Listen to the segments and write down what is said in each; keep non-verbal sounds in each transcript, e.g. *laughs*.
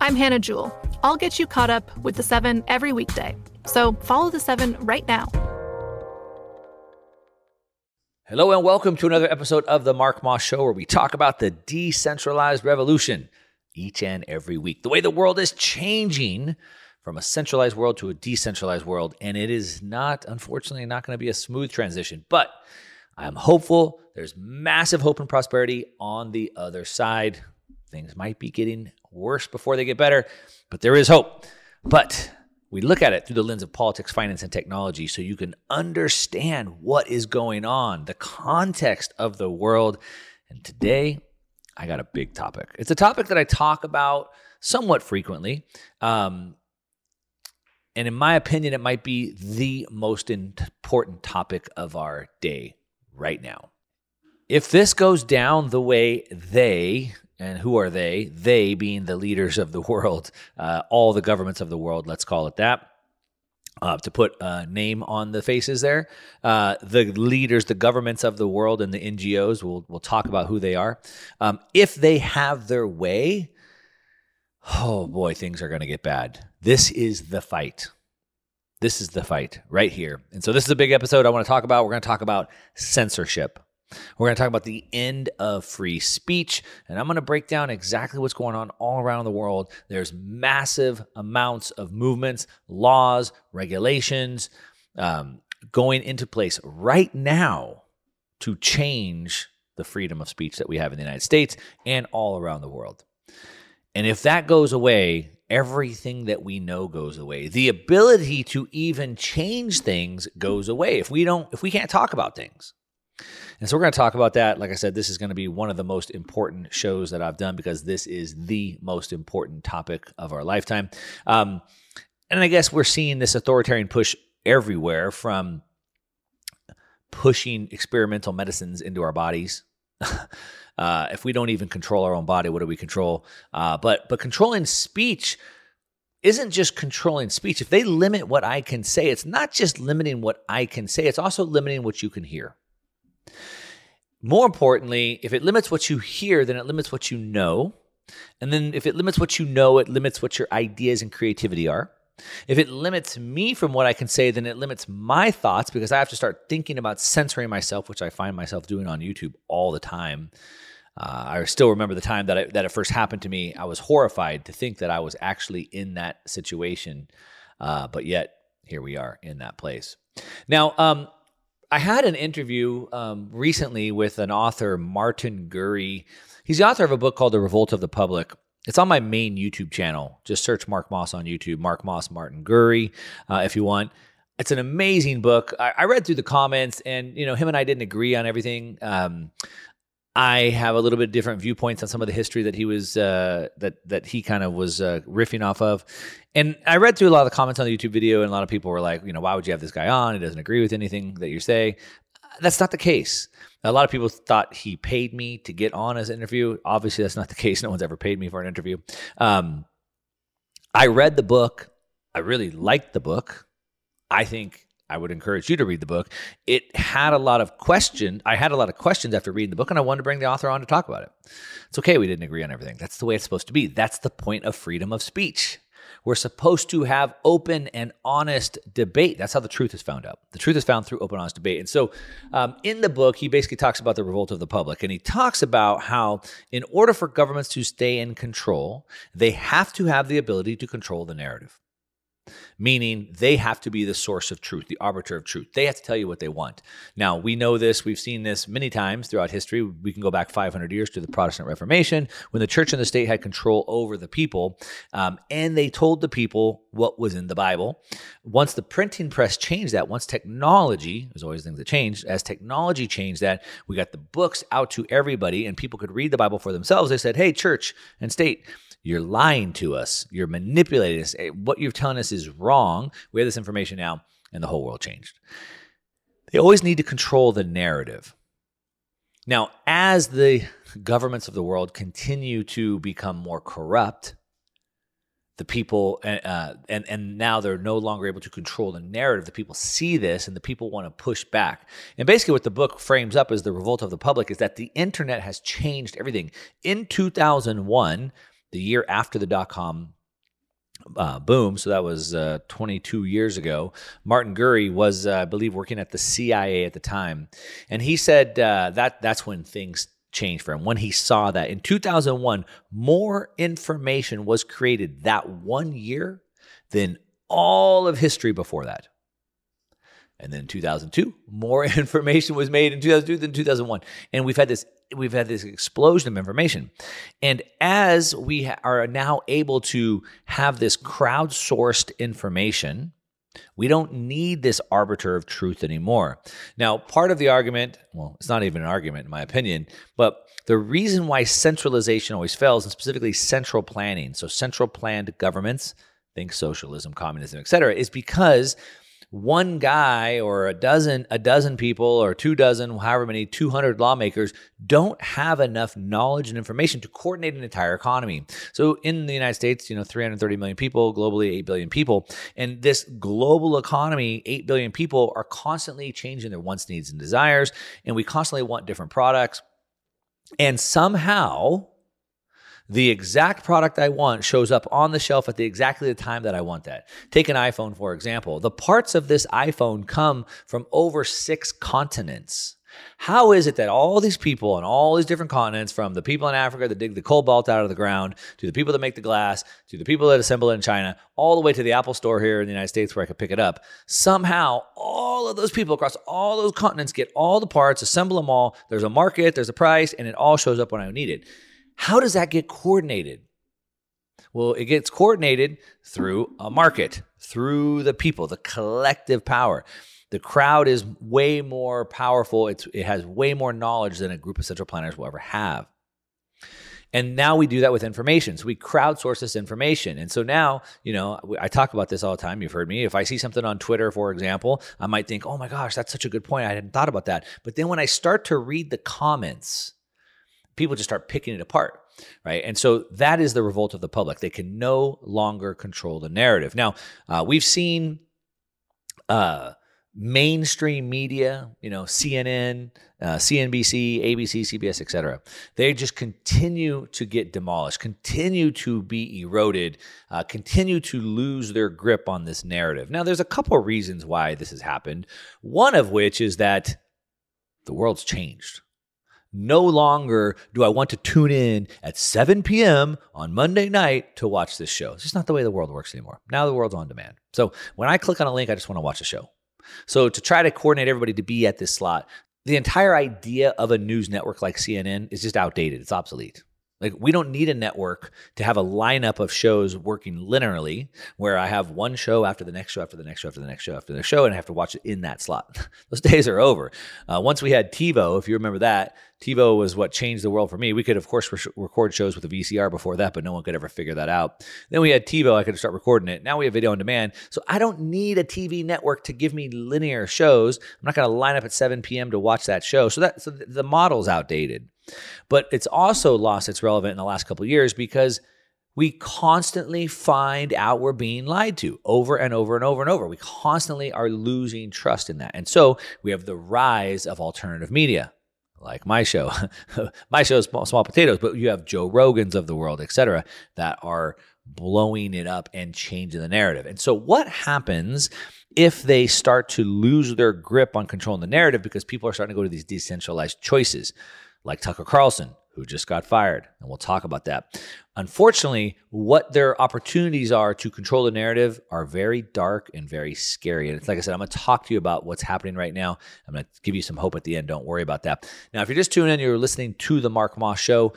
I'm Hannah Jewell. I'll get you caught up with the seven every weekday. So follow the seven right now. Hello and welcome to another episode of the Mark Moss Show, where we talk about the decentralized revolution each and every week. The way the world is changing from a centralized world to a decentralized world, and it is not, unfortunately, not going to be a smooth transition. But I am hopeful. There's massive hope and prosperity on the other side. Things might be getting worse before they get better, but there is hope. But we look at it through the lens of politics, finance, and technology so you can understand what is going on, the context of the world. And today, I got a big topic. It's a topic that I talk about somewhat frequently. Um, and in my opinion, it might be the most important topic of our day right now. If this goes down the way they, and who are they? They being the leaders of the world, uh, all the governments of the world, let's call it that. Uh, to put a name on the faces there, uh, the leaders, the governments of the world, and the NGOs. We'll we'll talk about who they are. Um, if they have their way, oh boy, things are going to get bad. This is the fight. This is the fight right here. And so this is a big episode I want to talk about. We're going to talk about censorship. We're going to talk about the end of free speech, and I'm going to break down exactly what's going on all around the world. There's massive amounts of movements, laws, regulations um, going into place right now to change the freedom of speech that we have in the United States and all around the world. And if that goes away, everything that we know goes away. The ability to even change things goes away if we don't if we can't talk about things. And so we're going to talk about that. Like I said, this is going to be one of the most important shows that I've done because this is the most important topic of our lifetime. Um, and I guess we're seeing this authoritarian push everywhere from pushing experimental medicines into our bodies. *laughs* uh, if we don't even control our own body, what do we control? Uh, but but controlling speech isn't just controlling speech. If they limit what I can say, it's not just limiting what I can say, it's also limiting what you can hear. More importantly, if it limits what you hear, then it limits what you know. And then if it limits what you know, it limits what your ideas and creativity are. If it limits me from what I can say, then it limits my thoughts because I have to start thinking about censoring myself, which I find myself doing on YouTube all the time. Uh, I still remember the time that I, that it first happened to me. I was horrified to think that I was actually in that situation, uh, but yet here we are in that place. Now, um, I had an interview um, recently with an author, Martin Gurri. He's the author of a book called The Revolt of the Public. it's on my main YouTube channel. Just search Mark Moss on YouTube, Mark Moss Martin Gurri, uh, if you want. It's an amazing book. I, I, read through the comments, and you know, him and I didn't agree on everything. Um, I have a little bit different viewpoints on some of the history that he was uh, that that he kind of was uh, riffing off of, and I read through a lot of the comments on the YouTube video, and a lot of people were like, you know, why would you have this guy on? He doesn't agree with anything that you say. That's not the case. A lot of people thought he paid me to get on as an interview. Obviously, that's not the *laughs* case. No one's ever paid me for an interview. Um, I read the book. I really liked the book. I think I would encourage you to read the book. It had a lot of questions. I had a lot of questions after reading the book, and I wanted to bring the author on to talk about it. It's okay, we didn't agree on everything. That's the way it's supposed to be. That's the point of freedom of speech. We're supposed to have open and honest debate. That's how the truth is found out. The truth is found through open, honest debate. And so, um, in the book, he basically talks about the revolt of the public, and he talks about how, in order for governments to stay in control, they have to have the ability to control the narrative meaning they have to be the source of truth, the arbiter of truth. They have to tell you what they want. Now, we know this, we've seen this many times throughout history. We can go back 500 years to the Protestant Reformation when the church and the state had control over the people, um, and they told the people what was in the Bible. Once the printing press changed that, once technology, there's always things that change, as technology changed that, we got the books out to everybody and people could read the Bible for themselves. They said, hey, church and state, you're lying to us. You're manipulating us. Eh, what you're telling us is wrong. We have this information now, and the whole world changed. They always need to control the narrative. Now, as the governments of the world continue to become more corrupt, the people eh, uh, and and now they're no longer able to control the narrative. The people see this, and the people want to push back. And basically, what the book frames up as the revolt of the public is that the internet has changed everything. In 2001, the year after the dot com uh, boom. So that was uh, 22 years ago. Martin Gurri was, uh, I believe, working at the CIA at the time, and he said uh, that that's when things changed for him. When he saw that in 2001, more information was created that one year than all of history before that. And then 2002, more *laughs* information was made in 2002 than 2001. And we've had this we've had this explosion of information. And as we are now able to have this crowdsourced information, we don't need this arbiter of truth anymore. Now, part of the argument, well, it's not even an argument in my opinion, but the reason why centralization always fails, and specifically central planning, so central planned governments, think socialism, communism, etc., is because one guy or a dozen a dozen people or two dozen however many 200 lawmakers don't have enough knowledge and information to coordinate an entire economy. So in the united states you know 330 million people globally 8 billion people and this global economy 8 billion people are constantly changing their wants needs and desires and we constantly want different products. And somehow the exact product I want shows up on the shelf at the exactly the time that I want that. Take an iPhone for example. The parts of this iPhone come from over 6 continents. How is it that all these people on all these different continents, from the people in Africa that dig the cobalt out of the ground, to the people that make the glass, to the people that assemble it in China, all the way to the Apple store here in the United States where I could pick it up, somehow all of those people across all those continents get all the parts, assemble them all. There's a market, there's a price, and it all shows up when I need it. How does that get coordinated? Well, it gets coordinated through a market, through the people, the collective power. The crowd is way more powerful. It's, it has way more knowledge than a group of central planners will ever have. And now we do that with information. So we crowdsource this information. And so now, you know, I talk about this all the time. You've heard me. If I see something on Twitter, for example, I might think, oh my gosh, that's such a good point. I hadn't thought about that. But then when I start to read the comments, people just start picking it apart right? And so that is the revolt of the public. They can no longer control the narrative. Now uh, we've seen uh, mainstream media you know cnn uh, cnbc abc cbs etc they just continue to get demolished continue to be eroded uh, continue to lose their grip on this narrative. Now there's a couple of reasons why this has happened. One of which is that the world's changed no longer do I want to tune in at 7 p.m. on Monday night to watch this show. It's just not the way the world works anymore. Now the world's on demand. So when I click on a link, I just want to watch a show. So to try to coordinate everybody to be at this slot, the entire idea of a news network like CNN is just outdated. It's obsolete. Like, we don't need a network to have a lineup of shows working linearly where I have one show after the next show, after the next show, after the next show, after the show, and I have to watch it in that slot. *laughs* Those days are over. Uh, once we had TiVo, if you remember that, TiVo was what changed the world for me. We could, of course, re- record shows with a VCR before that, but no one could ever figure that out. Then we had TiVo, I could start recording it. Now we have video on demand. So I don't need a TV network to give me linear shows. I'm not going to line up at 7 p.m. to watch that show. So that so the model's outdated. But it's also lost its relevance in the last couple of years because we constantly find out we're being lied to over and over and over and over. We constantly are losing trust in that. And so we have the rise of alternative media, like my show. *laughs* my show is small, small potatoes, but you have Joe Rogans of the world, et cetera, that are blowing it up and changing the narrative. And so what happens if they start to lose their grip on controlling the narrative because people are starting to go to these decentralized choices? Like Tucker Carlson, who just got fired. And we'll talk about that. Unfortunately, what their opportunities are to control the narrative are very dark and very scary. And it's like I said, I'm going to talk to you about what's happening right now. I'm going to give you some hope at the end. Don't worry about that. Now, if you're just tuning in, you're listening to the Mark Moss Show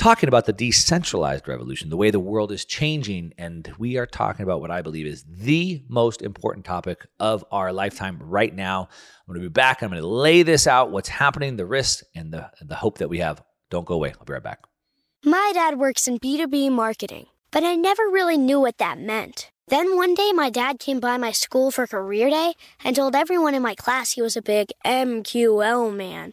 talking about the decentralized revolution, the way the world is changing. And we are talking about what I believe is the most important topic of our lifetime right now. I'm going to be back. I'm going to lay this out what's happening, the risks, and the, the hope that we have. Don't go away. I'll be right back. My dad works in B2B marketing, but I never really knew what that meant. Then one day, my dad came by my school for career day and told everyone in my class he was a big MQL man.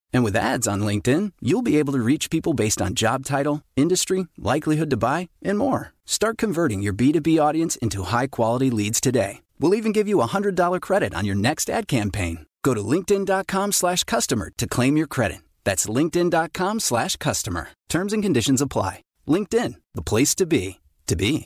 And with ads on LinkedIn, you'll be able to reach people based on job title, industry, likelihood to buy, and more. Start converting your B2B audience into high quality leads today. We'll even give you a $100 credit on your next ad campaign. Go to linkedin.com slash customer to claim your credit. That's linkedin.com slash customer. Terms and conditions apply. LinkedIn, the place to be, to be.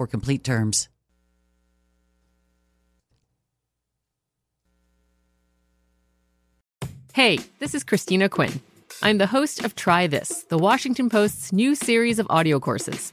complete terms. Hey, this is Christina Quinn. I'm the host of Try This, the Washington Post's new series of audio courses.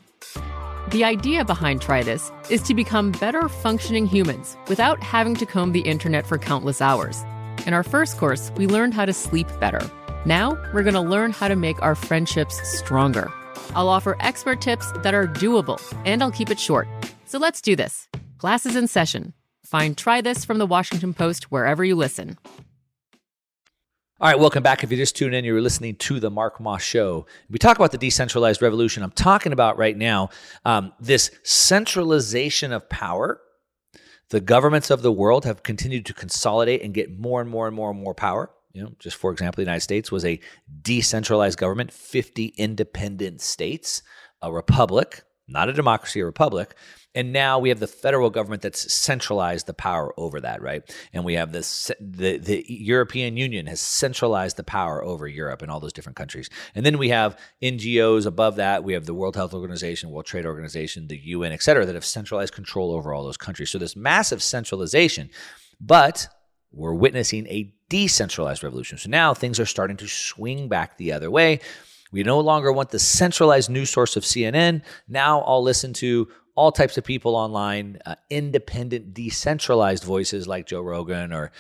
The idea behind Try This is to become better functioning humans without having to comb the internet for countless hours. In our first course, we learned how to sleep better. Now, we're going to learn how to make our friendships stronger. I'll offer expert tips that are doable, and I'll keep it short. So let's do this. Class is in session. Find Try This from the Washington Post wherever you listen. All right, welcome back. If you're just tuning in, you're listening to the Mark Moss Show. We talk about the decentralized revolution. I'm talking about right now um, this centralization of power. The governments of the world have continued to consolidate and get more and more and more and more power. You know, just for example, the United States was a decentralized government, 50 independent states, a republic, not a democracy, a republic. And now we have the federal government that's centralized the power over that, right? And we have this the the European Union has centralized the power over Europe and all those different countries. And then we have NGOs above that. We have the World Health Organization, World Trade Organization, the UN, et cetera, that have centralized control over all those countries. So this massive centralization, but we're witnessing a decentralized revolution. So now things are starting to swing back the other way. We no longer want the centralized news source of CNN. Now I'll listen to all types of people online, uh, independent, decentralized voices like Joe Rogan or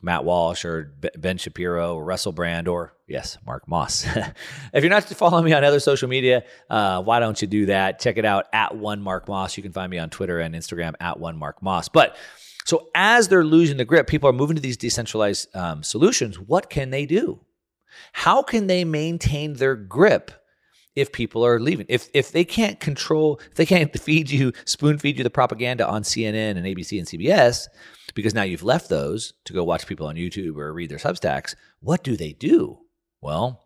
Matt Walsh or Ben Shapiro or Russell Brand or, yes, Mark Moss. *laughs* if you're not following me on other social media, uh, why don't you do that? Check it out at one Mark Moss. You can find me on Twitter and Instagram at one Mark Moss. But so as they're losing the grip, people are moving to these decentralized um, solutions. What can they do? How can they maintain their grip if people are leaving. If if they can't control, if they can't *laughs* feed you, spoon feed you the propaganda on CNN and ABC and CBS, because now you've left those to go watch people on YouTube or read their Substacks, what do they do? Well,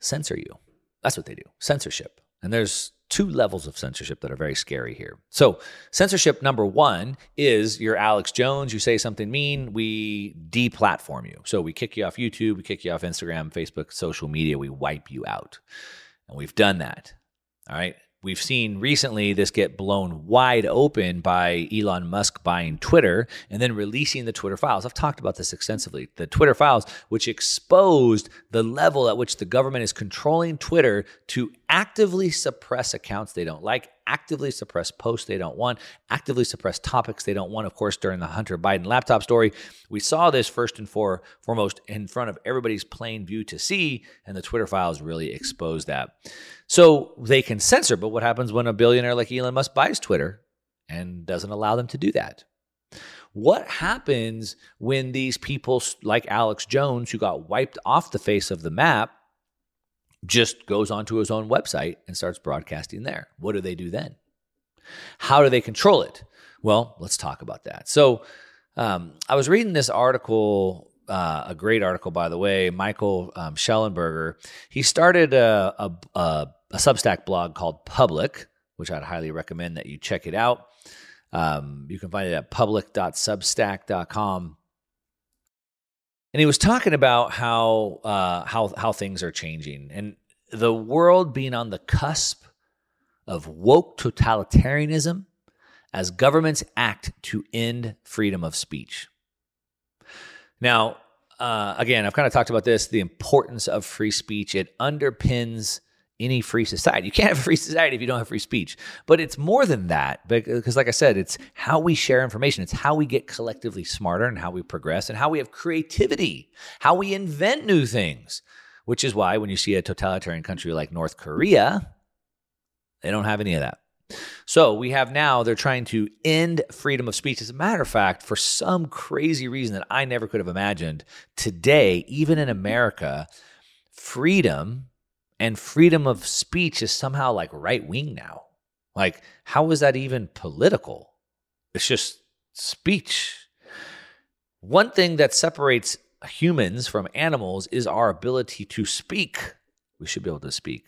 censor you. That's what they do. Censorship. And there's two levels of censorship that are very scary here. So, censorship number one is you're Alex Jones, you say something mean, we deplatform you. So, we kick you off YouTube, we kick you off Instagram, Facebook, social media, we wipe you out. And we've done that. All right. We've seen recently this get blown wide open by Elon Musk buying Twitter and then releasing the Twitter files. I've talked about this extensively. The Twitter files, which exposed the level at which the government is controlling Twitter to actively suppress accounts they don't like, actively suppress posts they don't want, actively suppress topics they don't want. Of course, during the Hunter Biden laptop story, we saw this first and for, foremost in front of everybody's plain view to see, and the Twitter files really exposed that. So they can censor, but what happens when a billionaire like Elon Musk buys Twitter and doesn't allow them to do that? What happens when these people like Alex Jones, who got wiped off the face of the map, just goes onto his own website and starts broadcasting there. What do they do then? How do they control it? Well, let's talk about that. So, um, I was reading this article, uh, a great article, by the way, Michael um, Shellenberger. He started a, a, a, a, Substack blog called Public, which I'd highly recommend that you check it out. Um, you can find it at public.substack.com and he was talking about how uh, how how things are changing and the world being on the cusp of woke totalitarianism as governments act to end freedom of speech. Now, uh, again, I've kind of talked about this the importance of free speech. It underpins any free society. You can't have a free society if you don't have free speech. But it's more than that because, like I said, it's how we share information. It's how we get collectively smarter and how we progress and how we have creativity, how we invent new things, which is why when you see a totalitarian country like North Korea, they don't have any of that. So we have now, they're trying to end freedom of speech. As a matter of fact, for some crazy reason that I never could have imagined, today, even in America, freedom and freedom of speech is somehow like right wing now. Like, how is that even political? It's just speech. One thing that separates humans from animals is our ability to speak. We should be able to speak.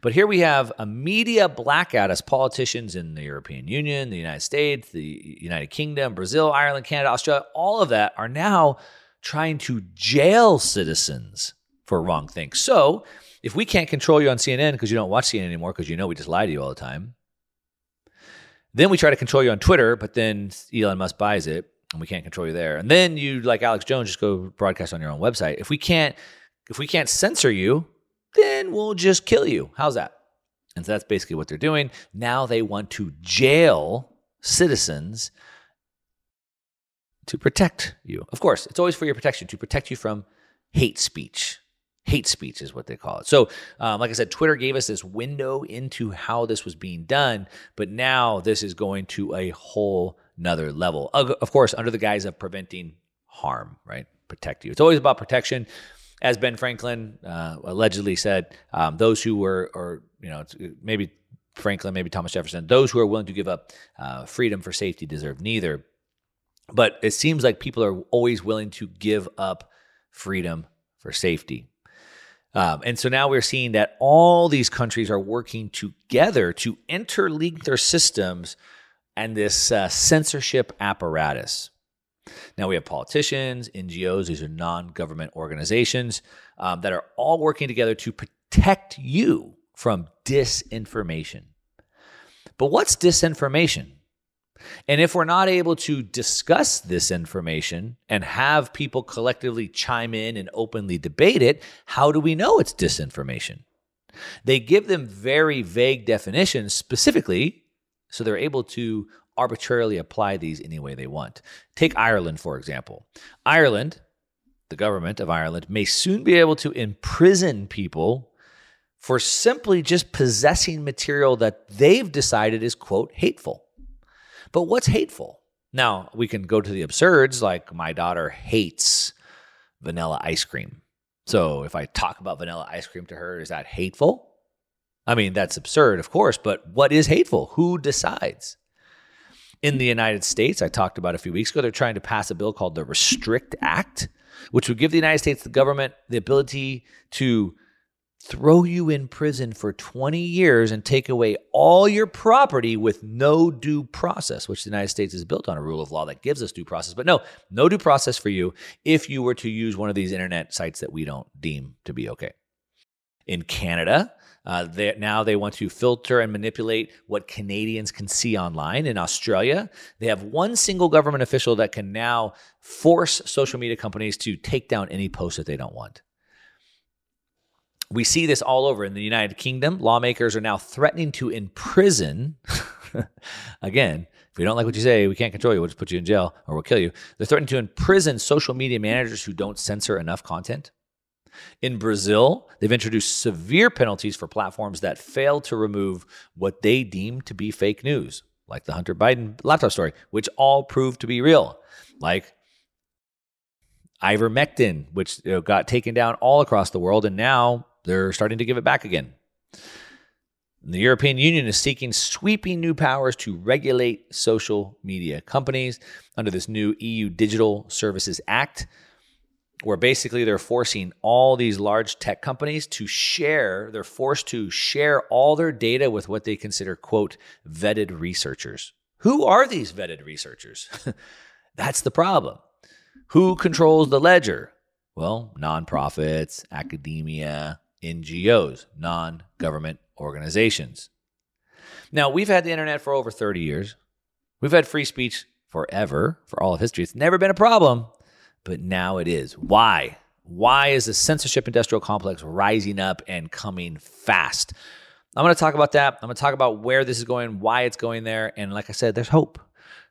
But here we have a media blackout as politicians in the European Union, the United States, the United Kingdom, Brazil, Ireland, Canada, Australia, all of that are now trying to jail citizens for wrong things. So if we can't control you on CNN because you don't watch CNN anymore because you know we just lie to you all the time, then we try to control you on Twitter, but then Elon Musk buys it and we can't control you there. And then you, like Alex Jones, just go broadcast on your own website. If we can't, if we can't censor you, then we'll just kill you. How's that? And so that's basically what they're doing. Now they want to jail citizens to protect you. Of course, it's always for your protection, to protect you from hate speech. Hate speech is what they call it. So, um, like I said, Twitter gave us this window into how this was being done, but now this is going to a whole nother level. Of course, under the guise of preventing harm, right? Protect you. It's always about protection. As Ben Franklin uh, allegedly said, um, those who were, or you know, maybe Franklin, maybe Thomas Jefferson, those who are willing to give up uh, freedom for safety deserve neither. But it seems like people are always willing to give up freedom for safety. Um, and so now we're seeing that all these countries are working together to interlink their systems and this uh, censorship apparatus. Now we have politicians, NGOs, these are non government organizations um, that are all working together to protect you from disinformation. But what's disinformation? And if we're not able to discuss this information and have people collectively chime in and openly debate it, how do we know it's disinformation? They give them very vague definitions specifically so they're able to arbitrarily apply these any way they want. Take Ireland, for example. Ireland, the government of Ireland, may soon be able to imprison people for simply just possessing material that they've decided is, quote, hateful. But what's hateful? Now, we can go to the absurds, like my daughter hates vanilla ice cream. So if I talk about vanilla ice cream to her, is that hateful? I mean, that's absurd, of course, but what is hateful? Who decides? In the United States, I talked about a few weeks ago, they're trying to pass a bill called the Restrict Act, which would give the United States, the government, the ability to throw you in prison for 20 years and take away all your property with no due process, which the United States is built on a rule of law that gives us due process. But no, no due process for you if you were to use one of these internet sites that we don't deem to be okay. In Canada, uh, now they want to filter and manipulate what Canadians can see online. In Australia, they have one single government official that can now force social media companies to take down any post that they don't want. We see this all over in the United Kingdom. Lawmakers are now threatening to imprison, *laughs* again, if we don't like what you say, we can't control you. We'll just put you in jail or we'll kill you. They're threatening to imprison social media managers who don't censor enough content. In Brazil, they've introduced severe penalties for platforms that fail to remove what they deem to be fake news, like the Hunter Biden laptop story, which all proved to be real, like ivermectin, which you know, got taken down all across the world, and now they're starting to give it back again. The European Union is seeking sweeping new powers to regulate social media companies under this new EU Digital Services Act, where basically they're forcing all these large tech companies to share, they're forced to share all their data with what they consider, quote, vetted researchers. Who are these vetted researchers? *laughs* That's the problem. Who controls the ledger? Well, nonprofits, academia, NGOs, non government organizations. Now, we've had the internet for over 30 years. We've had free speech forever, for all of history. It's never been a problem, but now it is. Why? Why is the censorship industrial complex rising up and coming fast? I'm going to talk about that. I'm going to talk about where this is going, why it's going there. And like I said, there's hope.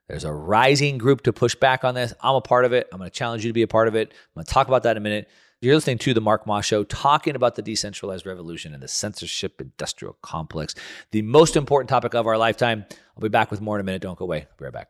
There's a rising group to push back on this. I'm a part of it. I'm going to challenge you to be a part of it. I'm going to talk about that in a minute. You're listening to the Mark Moss Show, talking about the decentralized revolution and the censorship industrial complex, the most important topic of our lifetime. I'll be back with more in a minute. Don't go away. Be right back.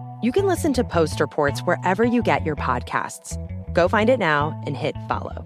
You can listen to Post Reports wherever you get your podcasts. Go find it now and hit follow.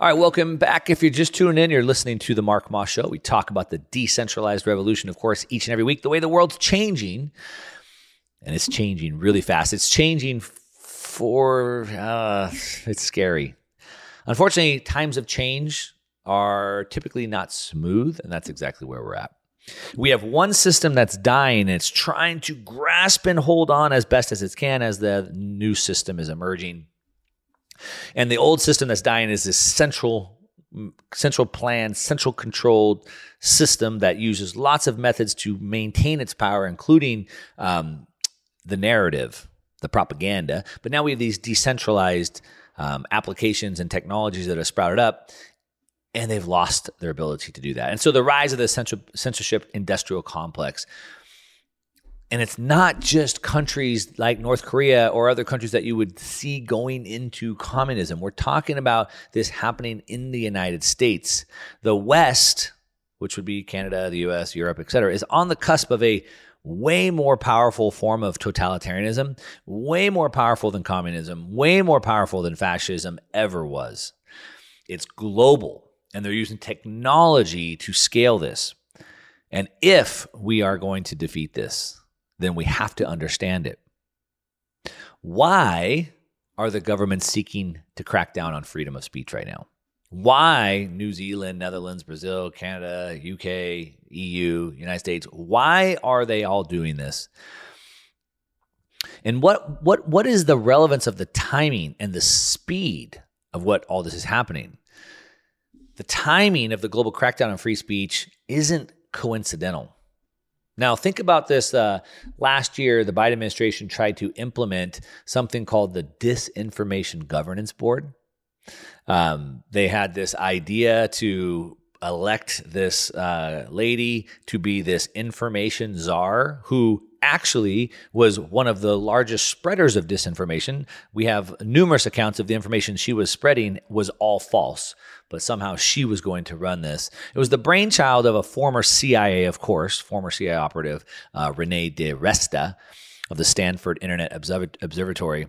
All right, welcome back. If you're just tuning in, you're listening to the Mark Moss Show. We talk about the decentralized revolution, of course, each and every week, the way the world's changing. And it's changing really fast. It's changing for, uh, it's scary. Unfortunately, times of change are typically not smooth, and that's exactly where we're at. We have one system that's dying, and it's trying to grasp and hold on as best as it can as the new system is emerging and the old system that's dying is this central central planned, central controlled system that uses lots of methods to maintain its power, including um, the narrative, the propaganda. But now we have these decentralized um, applications and technologies that have sprouted up, and they've lost their ability to do that. And so the rise of the censorship industrial complex And it's not just countries like North Korea or other countries that you would see going into communism. We're talking about this happening in the United States. The West, which would be Canada, the US, Europe, et cetera, is on the cusp of a way more powerful form of totalitarianism, way more powerful than communism, way more powerful than fascism ever was. It's global, and they're using technology to scale this. And if we are going to defeat this, then we have to understand it. Why are the governments seeking to crack down on freedom of speech right now? Why New Zealand, Netherlands, Brazil, Canada, UK, EU, United States, why are they all doing this? And what what what is the relevance of the timing and the speed of what all this is happening? The timing of the global crackdown on free speech isn't coincidental. Now, think about this. Uh, last year, the Biden administration tried to implement something called the Disinformation Governance Board. Um, they had this idea to elect this uh, lady to be this information czar who actually was one of the largest spreaders of disinformation. We have numerous accounts of the information she was spreading was all false, but somehow she was going to run this. It was the brainchild of a former CIA, of course, former CIA operative, uh, Rene DiResta of the Stanford Internet Observatory.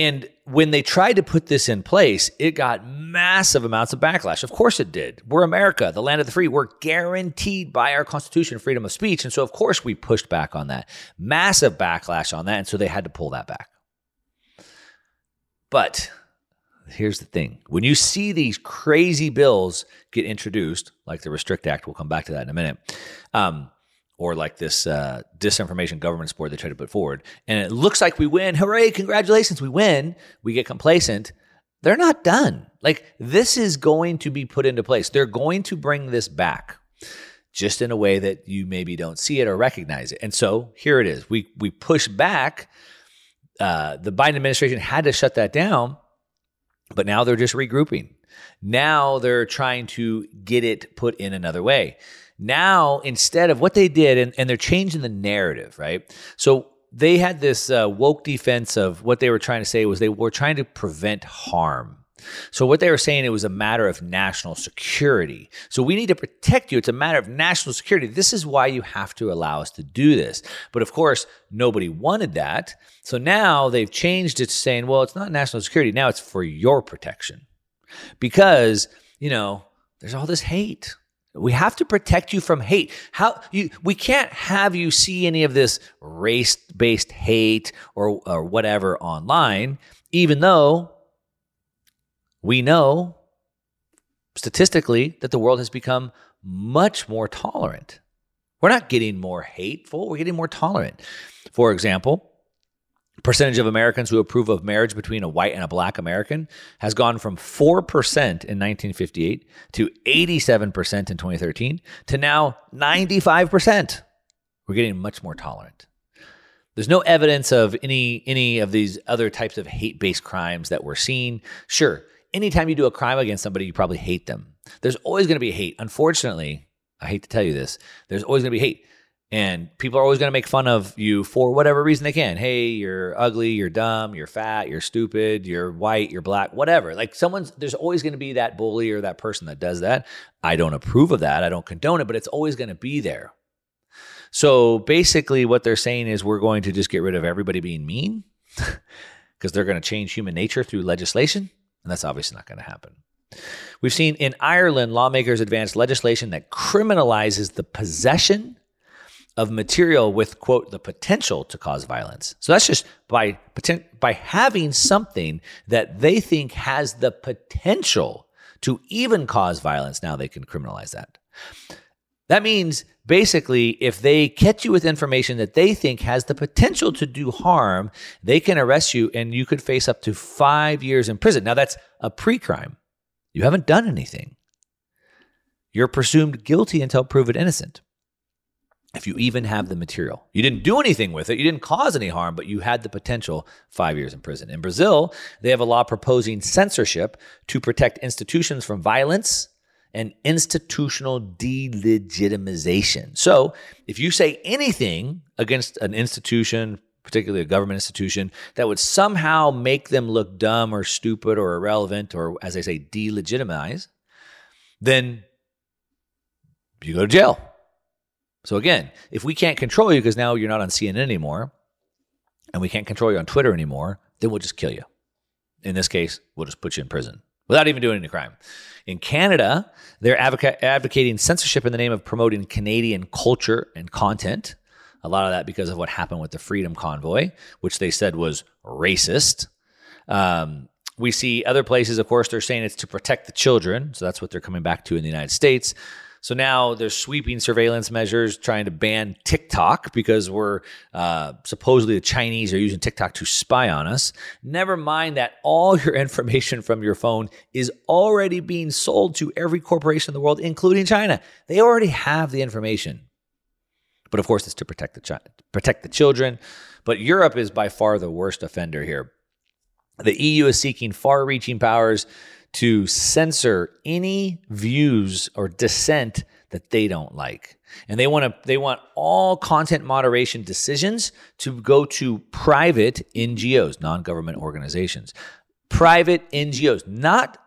And when they tried to put this in place, it got massive amounts of backlash. Of course it did. We're America, the land of the free. We're guaranteed by our Constitution freedom of speech. And so, of course, we pushed back on that. Massive backlash on that. And so they had to pull that back. But here's the thing when you see these crazy bills get introduced, like the Restrict Act, we'll come back to that in a minute. Um, or like this uh, disinformation governance board they try to put forward, and it looks like we win. Hooray! Congratulations, we win. We get complacent. They're not done. Like this is going to be put into place. They're going to bring this back, just in a way that you maybe don't see it or recognize it. And so here it is. We we push back. Uh, the Biden administration had to shut that down, but now they're just regrouping. Now they're trying to get it put in another way. Now, instead of what they did, and, and they're changing the narrative, right? So they had this uh, woke defense of what they were trying to say was they were trying to prevent harm. So what they were saying it was a matter of national security. So we need to protect you. It's a matter of national security. This is why you have to allow us to do this. But of course, nobody wanted that. So now they've changed it to saying, well, it's not national security. Now it's for your protection. Because, you know, there's all this hate. We have to protect you from hate. How you we can't have you see any of this race-based hate or or whatever online even though we know statistically that the world has become much more tolerant. We're not getting more hateful, we're getting more tolerant. For example, percentage of Americans who approve of marriage between a white and a black American has gone from 4% in 1958 to 87% in 2013 to now 95%. We're getting much more tolerant. There's no evidence of any any of these other types of hate-based crimes that we're seeing. Sure, anytime you do a crime against somebody, you probably hate them. There's always going to be hate. Unfortunately, I hate to tell you this, there's always going to be hate. And people are always going to make fun of you for whatever reason they can. Hey, you're ugly, you're dumb, you're fat, you're stupid, you're white, you're black, whatever. Like someone's, there's always going to be that bully or that person that does that. I don't approve of that. I don't condone it, but it's always going to be there. So basically, what they're saying is we're going to just get rid of everybody being mean *laughs* because they're going to change human nature through legislation. And that's obviously not going to happen. We've seen in Ireland, lawmakers advance legislation that criminalizes the possession of material with quote the potential to cause violence. So that's just by by having something that they think has the potential to even cause violence. Now they can criminalize that. That means basically, if they catch you with information that they think has the potential to do harm, they can arrest you and you could face up to five years in prison. Now, that's a pre crime. You haven't done anything. You're presumed guilty until proven innocent if you even have the material. You didn't do anything with it, you didn't cause any harm, but you had the potential five years in prison. In Brazil, they have a law proposing censorship to protect institutions from violence and institutional delegitimization. So, if you say anything against an institution, particularly a government institution, that would somehow make them look dumb or stupid or irrelevant or, as I say, delegitimize, then you go to jail. So, again, if we can't control you because now you're not on CNN anymore and we can't control you on Twitter anymore, then we'll just kill you. In this case, we'll just put you in prison without even doing any crime. In Canada, they're advoca- advocating censorship in the name of promoting Canadian culture and content. A lot of that because of what happened with the Freedom Convoy, which they said was racist. Um, we see other places, of course, they're saying it's to protect the children. So that's what they're coming back to in the United States. So now there's sweeping surveillance measures trying to ban TikTok because we're uh, supposedly the Chinese are using TikTok to spy on us. Never mind that all your *laughs* information from your phone is already being sold to every corporation in the world, including China. They already have the information. But of course, it's to protect the chi- protect the children. But Europe is by far the worst offender here. The EU is seeking far-reaching powers to censor any views or dissent that they don't like. And they want to they want all content moderation decisions to go to private NGOs, non-government organizations. Private NGOs, not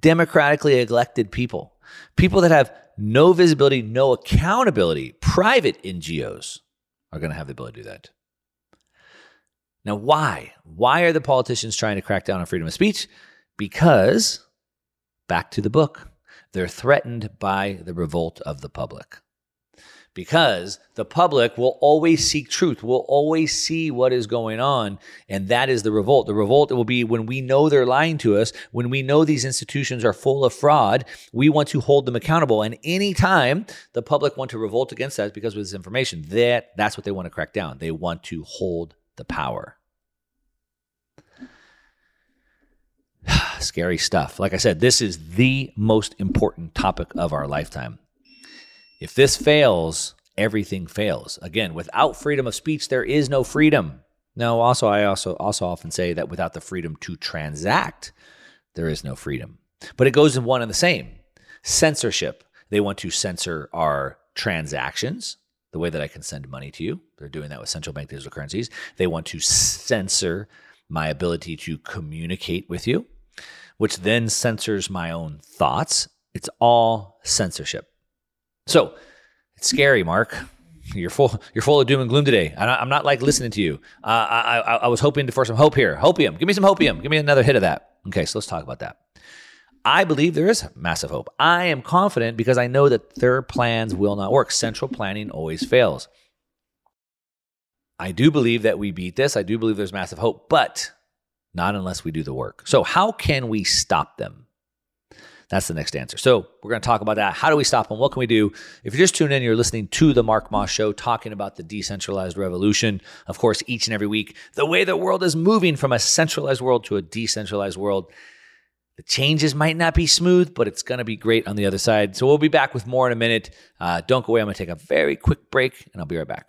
democratically elected people. People that have no visibility, no accountability. Private NGOs are going to have the ability to do that. Now, why? Why are the politicians trying to crack down on freedom of speech? Because, back to the book, they're threatened by the revolt of the public. Because the public will always seek truth, will always see what is going on, and that is the revolt. The revolt will be when we know they're lying to us, when we know these institutions are full of fraud, we want to hold them accountable. And anytime the public want to revolt against that because of this information, that that's what they want to crack down. They want to hold the power. *sighs* Scary stuff. Like I said, this is the most important topic of our lifetime. If this fails, everything fails. Again, without freedom of speech, there is no freedom. Now, also, I also also often say that without the freedom to transact, there is no freedom. But it goes in one and the same. Censorship. They want to censor our transactions, the way that I can send money to you. They're doing that with central bank digital currencies. They want to censor my ability to communicate with you, which then censors my own thoughts. It's all censorship. So it's scary, Mark. You're full. You're full of doom and gloom today. I'm not like listening to you. Uh, I, I, I was hoping for some hope here. Hopium. Give me some hopium. Give me another hit of that. Okay, so let's talk about that. I believe there is massive hope. I am confident because I know that their plans will not work. Central planning always fails. I do believe that we beat this. I do believe there's massive hope, but not unless we do the work. So, how can we stop them? That's the next answer. So, we're going to talk about that. How do we stop them? What can we do? If you're just tuning in, you're listening to the Mark Moss Show, talking about the decentralized revolution. Of course, each and every week, the way the world is moving from a centralized world to a decentralized world. The changes might not be smooth, but it's going to be great on the other side. So, we'll be back with more in a minute. Uh, don't go away. I'm going to take a very quick break, and I'll be right back.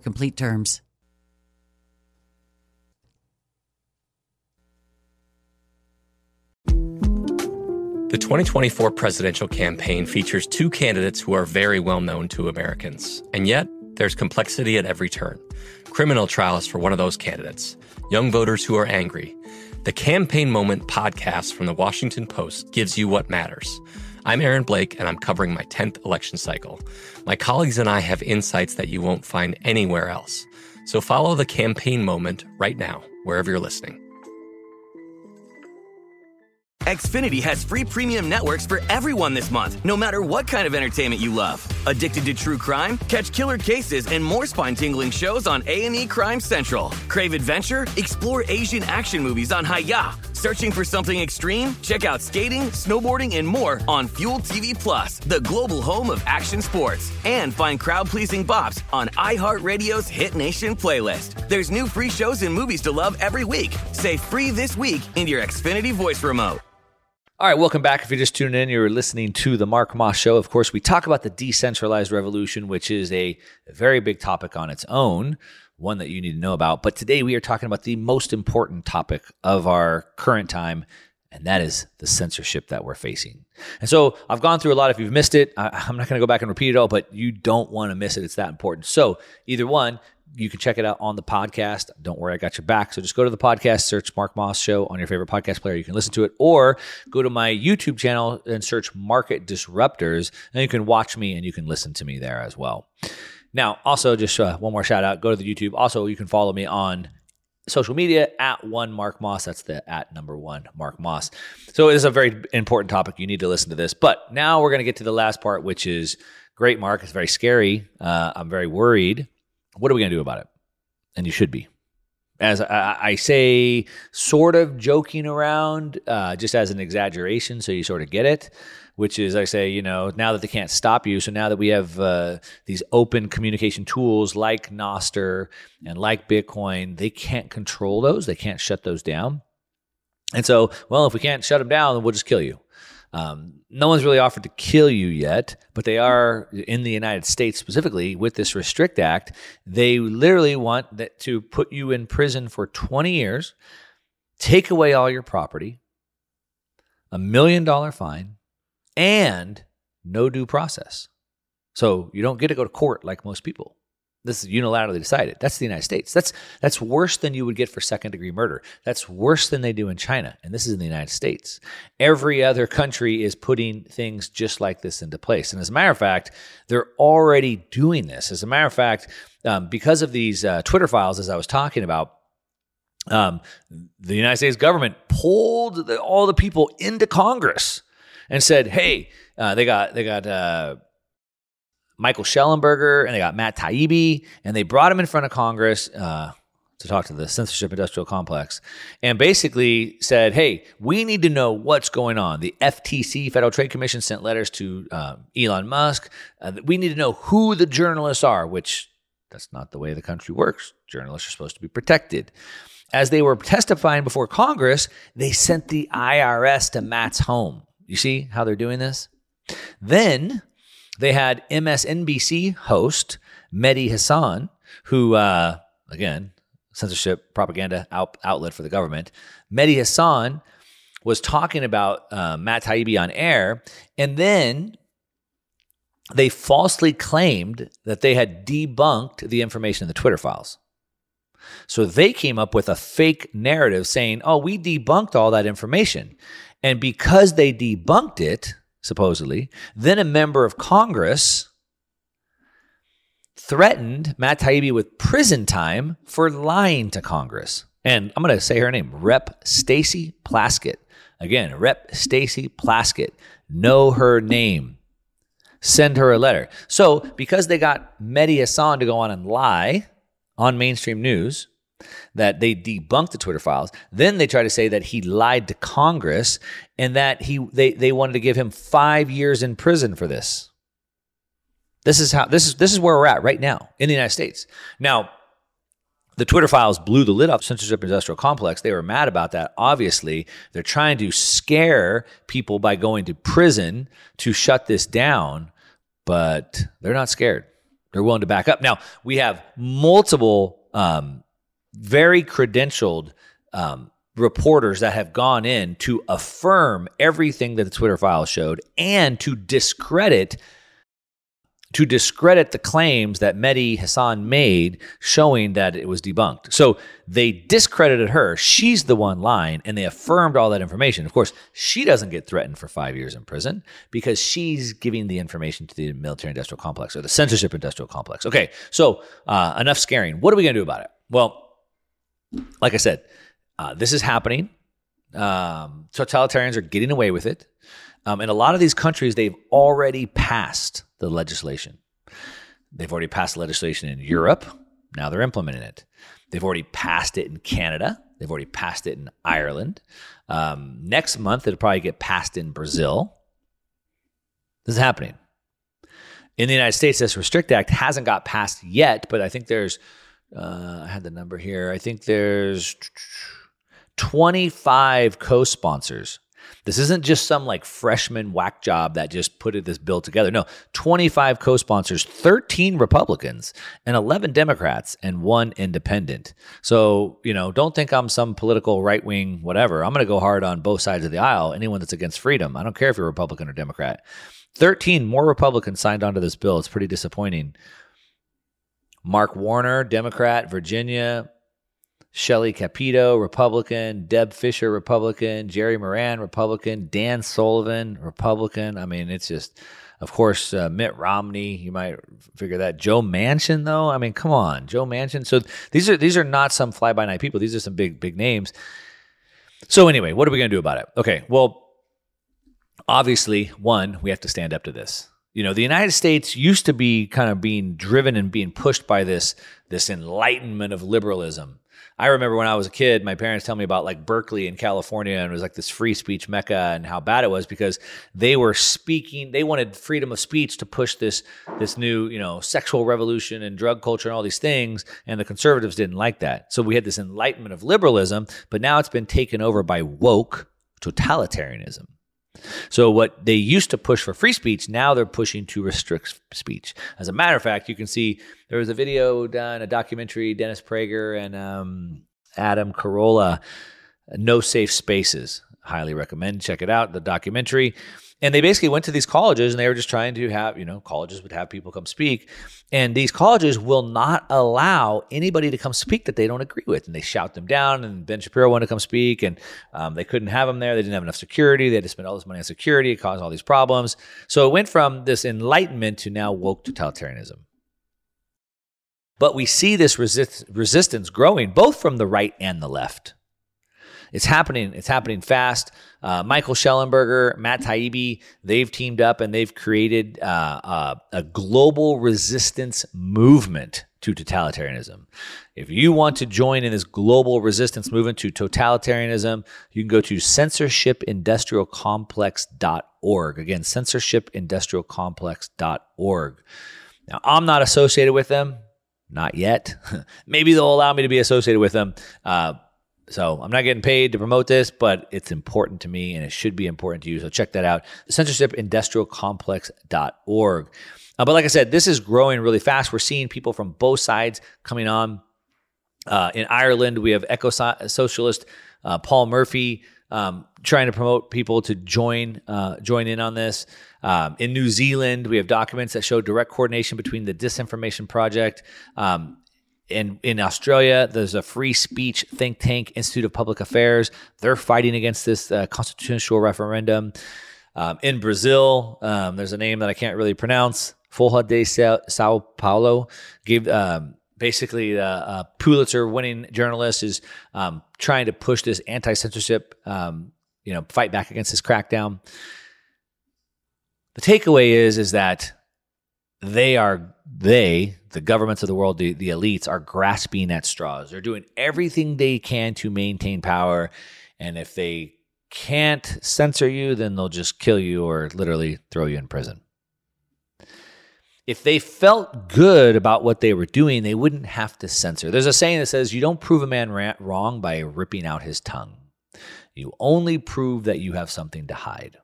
complete terms. The 2024 presidential campaign features two candidates who are very well known to Americans. And yet, there's complexity at every turn. Criminal trials for one of those candidates, young voters who are angry. The Campaign Moment podcast from the Washington Post gives you what matters. I'm Aaron Blake, and I'm covering my 10th election cycle. My colleagues and I have insights that you won't find anywhere else. So follow the campaign moment right now, wherever you're listening. Xfinity has free premium networks for everyone this month, no matter what kind of entertainment you love. Addicted to true crime? Catch killer cases and more spine-tingling shows on A&E Crime Central. Crave adventure? Explore Asian action movies on Hi-YAH. Searching for something extreme? Check out skating, snowboarding, and more on Fuel TV Plus, the global home of action sports. And find crowd pleasing bops on iHeartRadio's Hit Nation playlist. There's new free shows and movies to love every week. Say free this week in your Xfinity voice remote. All right, welcome back. If you're just tuning in, you're listening to the Mark Moss Show. Of course, we talk about the decentralized revolution, which is a very big topic on its own, one that you need to know about. But today we are talking about the most important topic of our current time, and that is the censorship that we're facing. And so I've gone through a lot. If you've missed it, I, am not going to go back and repeat it all, but you don't want to miss it. It's that important. So either one, you can check it out on the podcast. Don't worry, I got your back. So just go to the podcast, search Mark Moss Show on your favorite podcast player. You can listen to it, or go to my YouTube channel and search Market Disruptors, and you can watch me and you can listen to me there as well. Now, also, just uh, one more shout out go to the YouTube. Also, you can follow me on social media at one Mark Moss. That's the at number one Mark Moss. So it is a very important topic. You need to listen to this. But now we're going to get to the last part, which is great, Mark. It's very scary. Uh, I'm very worried. What are we going to do about it? And you should be. As I, I say, sort of joking around, uh, just as an exaggeration, so you sort of get it. Which is, I say, you know, now that they can't stop you, so now that we have uh, these open communication tools like Nostr and like Bitcoin, they can't control those. They can't shut those down. And so, well, if we can't shut them down, then we'll just kill you. Um, no one's really offered to kill you yet, but they are in the United States specifically with this Restrict Act. They literally want that to put you in prison for 20 years, take away all your property, a million dollar fine, and no due process. So you don't get to go to court like most people. This is unilaterally decided. That's the United States. That's that's worse than you would get for second degree murder. That's worse than they do in China, and this is in the United States. Every other country is putting things just like this into place, and as a matter of fact, they're already doing this. As a matter of fact, um, because of these uh, Twitter files, as I was talking about, um, the United States government pulled the, all the people into Congress and said, "Hey, uh, they got they got." Uh, Michael Shellenberger and they got Matt Taibbi, and they brought him in front of Congress uh, to talk to the censorship industrial complex and basically said, hey, we need to know what's going on. The FTC, Federal Trade Commission, sent letters to uh, Elon Musk. Uh, we need to know who the journalists are, which that's not the way the country works. Journalists are supposed to be protected. As they were testifying before Congress, they sent the IRS to Matt's home. You see how they're doing this? Then they had MSNBC host Mehdi Hasan, who, uh, again, censorship propaganda out, outlet for the government. Mehdi Hasan was talking about uh, Matt Taibbi on air, and then they falsely claimed that they had debunked the information in the Twitter files. So they came up with a fake narrative saying, oh, we debunked all that information. And because they debunked it, supposedly. Then a member of Congress threatened Matt Taibbi with prison time for lying to Congress. And I'm going to say her name, Rep. Stacy Plaskett. Again, Rep. Stacy Plaskett. Know her name. Send her a letter. So, because they got Mehdi Hasan to go on and lie on mainstream news, that they debunked the Twitter files. Then they try to say that he lied to Congress and that he they, they wanted to give him five years in prison for this. This is how this is this is where we're at right now in the United States. Now, the Twitter files blew the lid off censorship industrial complex. They were mad about that. Obviously, they're trying to scare people by going to prison to shut this down, but they're not scared. They're willing to back up. Now, we have multiple um, very credentialed um, reporters that have gone in to affirm everything that the Twitter files showed and to discredit to discredit the claims that Mehdi Hasan made showing that it was debunked. So they discredited her. She's the one lying, and they affirmed all that information. Of course, she doesn't get threatened for five years in prison because she's giving the information to the military industrial complex or the censorship industrial complex. Okay, so uh, enough scaring. What are we going to do about it? Well, like I said, uh, this is happening. Um, totalitarians are getting away with it. Um, in a lot of these countries, they've already passed the legislation. They've already passed the legislation in Europe. Now they're implementing it. They've already passed it in Canada. They've already passed it in Ireland. Um, next month, it'll probably get passed in Brazil. This is happening. In the United States, this Restrict Act hasn't got passed yet, but I think there's, uh, I had the number here. I think there's 25 co sponsors this isn't just some like freshman whack job that just put this bill together. No, 25 co sponsors, 13 Republicans, and 11 Democrats, and one independent. So, you know, don't think I'm some political right wing whatever. I'm going to go hard on both sides of the aisle, anyone that's against freedom. I don't care if you're Republican or Democrat. 13 more Republicans signed onto this bill. It's pretty disappointing. Mark Warner, Democrat, Virginia, Shelley Capito, Republican, Deb Fischer, Republican, Jerry Moran, Republican, Dan Sullivan, Republican. I mean, it's just, of course, uh, Mitt Romney. You might figure that. Joe Manchin, though. I mean, come on, Joe Manchin. So these are these are not some fly by night people. These are some big big names. So anyway, what are we going to do about it? Okay, well, obviously, one, we have to stand up to this. You know, the United States used to be kind of being driven and being pushed by this this enlightenment of liberalism I remember when I was a kid, my parents tell me about like Berkeley in California and it was like this free speech mecca and how bad it was because they were speaking, they wanted freedom of speech to push this this new, you know, sexual revolution and drug culture and all these things and the conservatives didn't like that. So we had this enlightenment of liberalism, but now it's been taken over by woke totalitarianism. So what they used to push for free speech, now they're pushing to restrict speech. As a matter of fact, you can see there was a video done, a documentary, Dennis Prager and um, Adam Carolla, No Safe Spaces. Highly recommend. Check it out, the documentary. And they basically went to these colleges and they were just trying to have, you know, colleges would have people come speak. And these colleges will not allow anybody to come speak that they don't agree with. And they shout them down. And Ben Shapiro wanted to come speak and um, they couldn't have him there. They didn't have enough security. They had to spend all this money on security. It caused all these problems. So it went from this enlightenment to now woke totalitarianism. But we see this resist- resistance growing both from the right and the left. It's happening. It's happening fast. Uh, Michael Shellenberger, Matt Taibbi, they've teamed up and they've created uh, uh, a global resistance movement to totalitarianism. If you want to join in this global resistance movement to totalitarianism, you can go to censorshipindustrialcomplex.org. Again, censorshipindustrialcomplex.org. Now, I'm not associated with them, not yet. *laughs* Maybe they'll allow me to be associated with them. Uh, so I'm not getting paid to promote this, but it's important to me and it should be important to you. So check that out. Censorshipindustrialcomplex.org. Uh, but like I said, this is growing really fast. We're seeing people from both sides coming on. Uh, in Ireland, we have eco socialist uh, Paul Murphy um, trying to promote people to join uh, join in on this. Um, in New Zealand, we have documents that show direct coordination between the Disinformation Project um, in in Australia, there's a free speech think tank, Institute of Public Affairs. They're fighting against this uh, constitutional referendum. Um, in Brazil, um, there's a name that I can't really pronounce. Folha de Sao Paulo gave um, basically a, a Pulitzer-winning journalist is um, trying to push this anti-censorship, um, you know, fight back against this crackdown. The takeaway is is that they are they the governments of the world the, the elites are grasping at straws. They're doing everything they can to maintain power. And if they can't censor you then they'll just kill you or literally throw you in prison. If they felt good about what they were doing they wouldn't have to censor. There's a saying that says you don't prove a man wrong by ripping out his tongue. You only prove that you have something to hide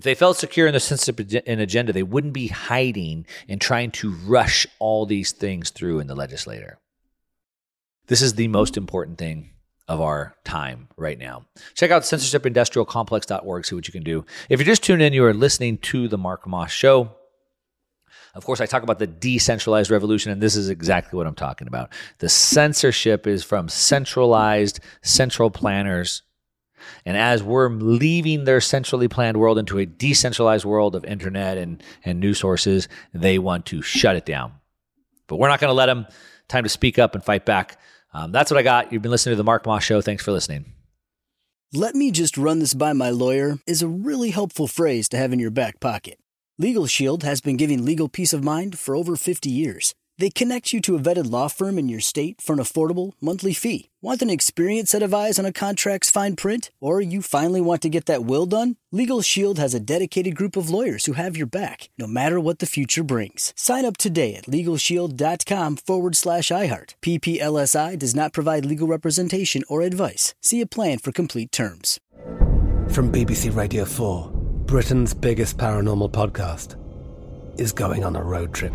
if they felt secure in their sense of an agenda, they wouldn't be hiding and trying to rush all these things through in the legislature. This is the most important thing of our time right now. Check out censorshipindustrialcomplex.org, see what you can do. If you're just tuning in, you are listening to the Mark Moss Show. Of course, I talk about the decentralized revolution, and this is exactly what I'm talking about. The censorship is from centralized central planners and as we're leaving their centrally planned world into a decentralized world of internet and, and news sources, they want to shut it down. But we're not going to let them. Time to speak up and fight back. Um, that's what I got. You've been listening to the Mark Moss Show. Thanks for listening. Let me just run this by my lawyer is a really helpful phrase to have in your back pocket. Legal Shield has been giving legal peace of mind for over 50 years. They connect you to a vetted law firm in your state for an affordable monthly fee. Want an experienced set of eyes on a contract's fine print? Or you finally want to get that will done? Legal Shield has a dedicated group of lawyers who have your back, no matter what the future brings. Sign up today at LegalShield.com forward slash iHeart. PPLSI does not provide legal representation or advice. See a plan for complete terms. From BBC Radio 4, Britain's biggest paranormal podcast is going on a road trip.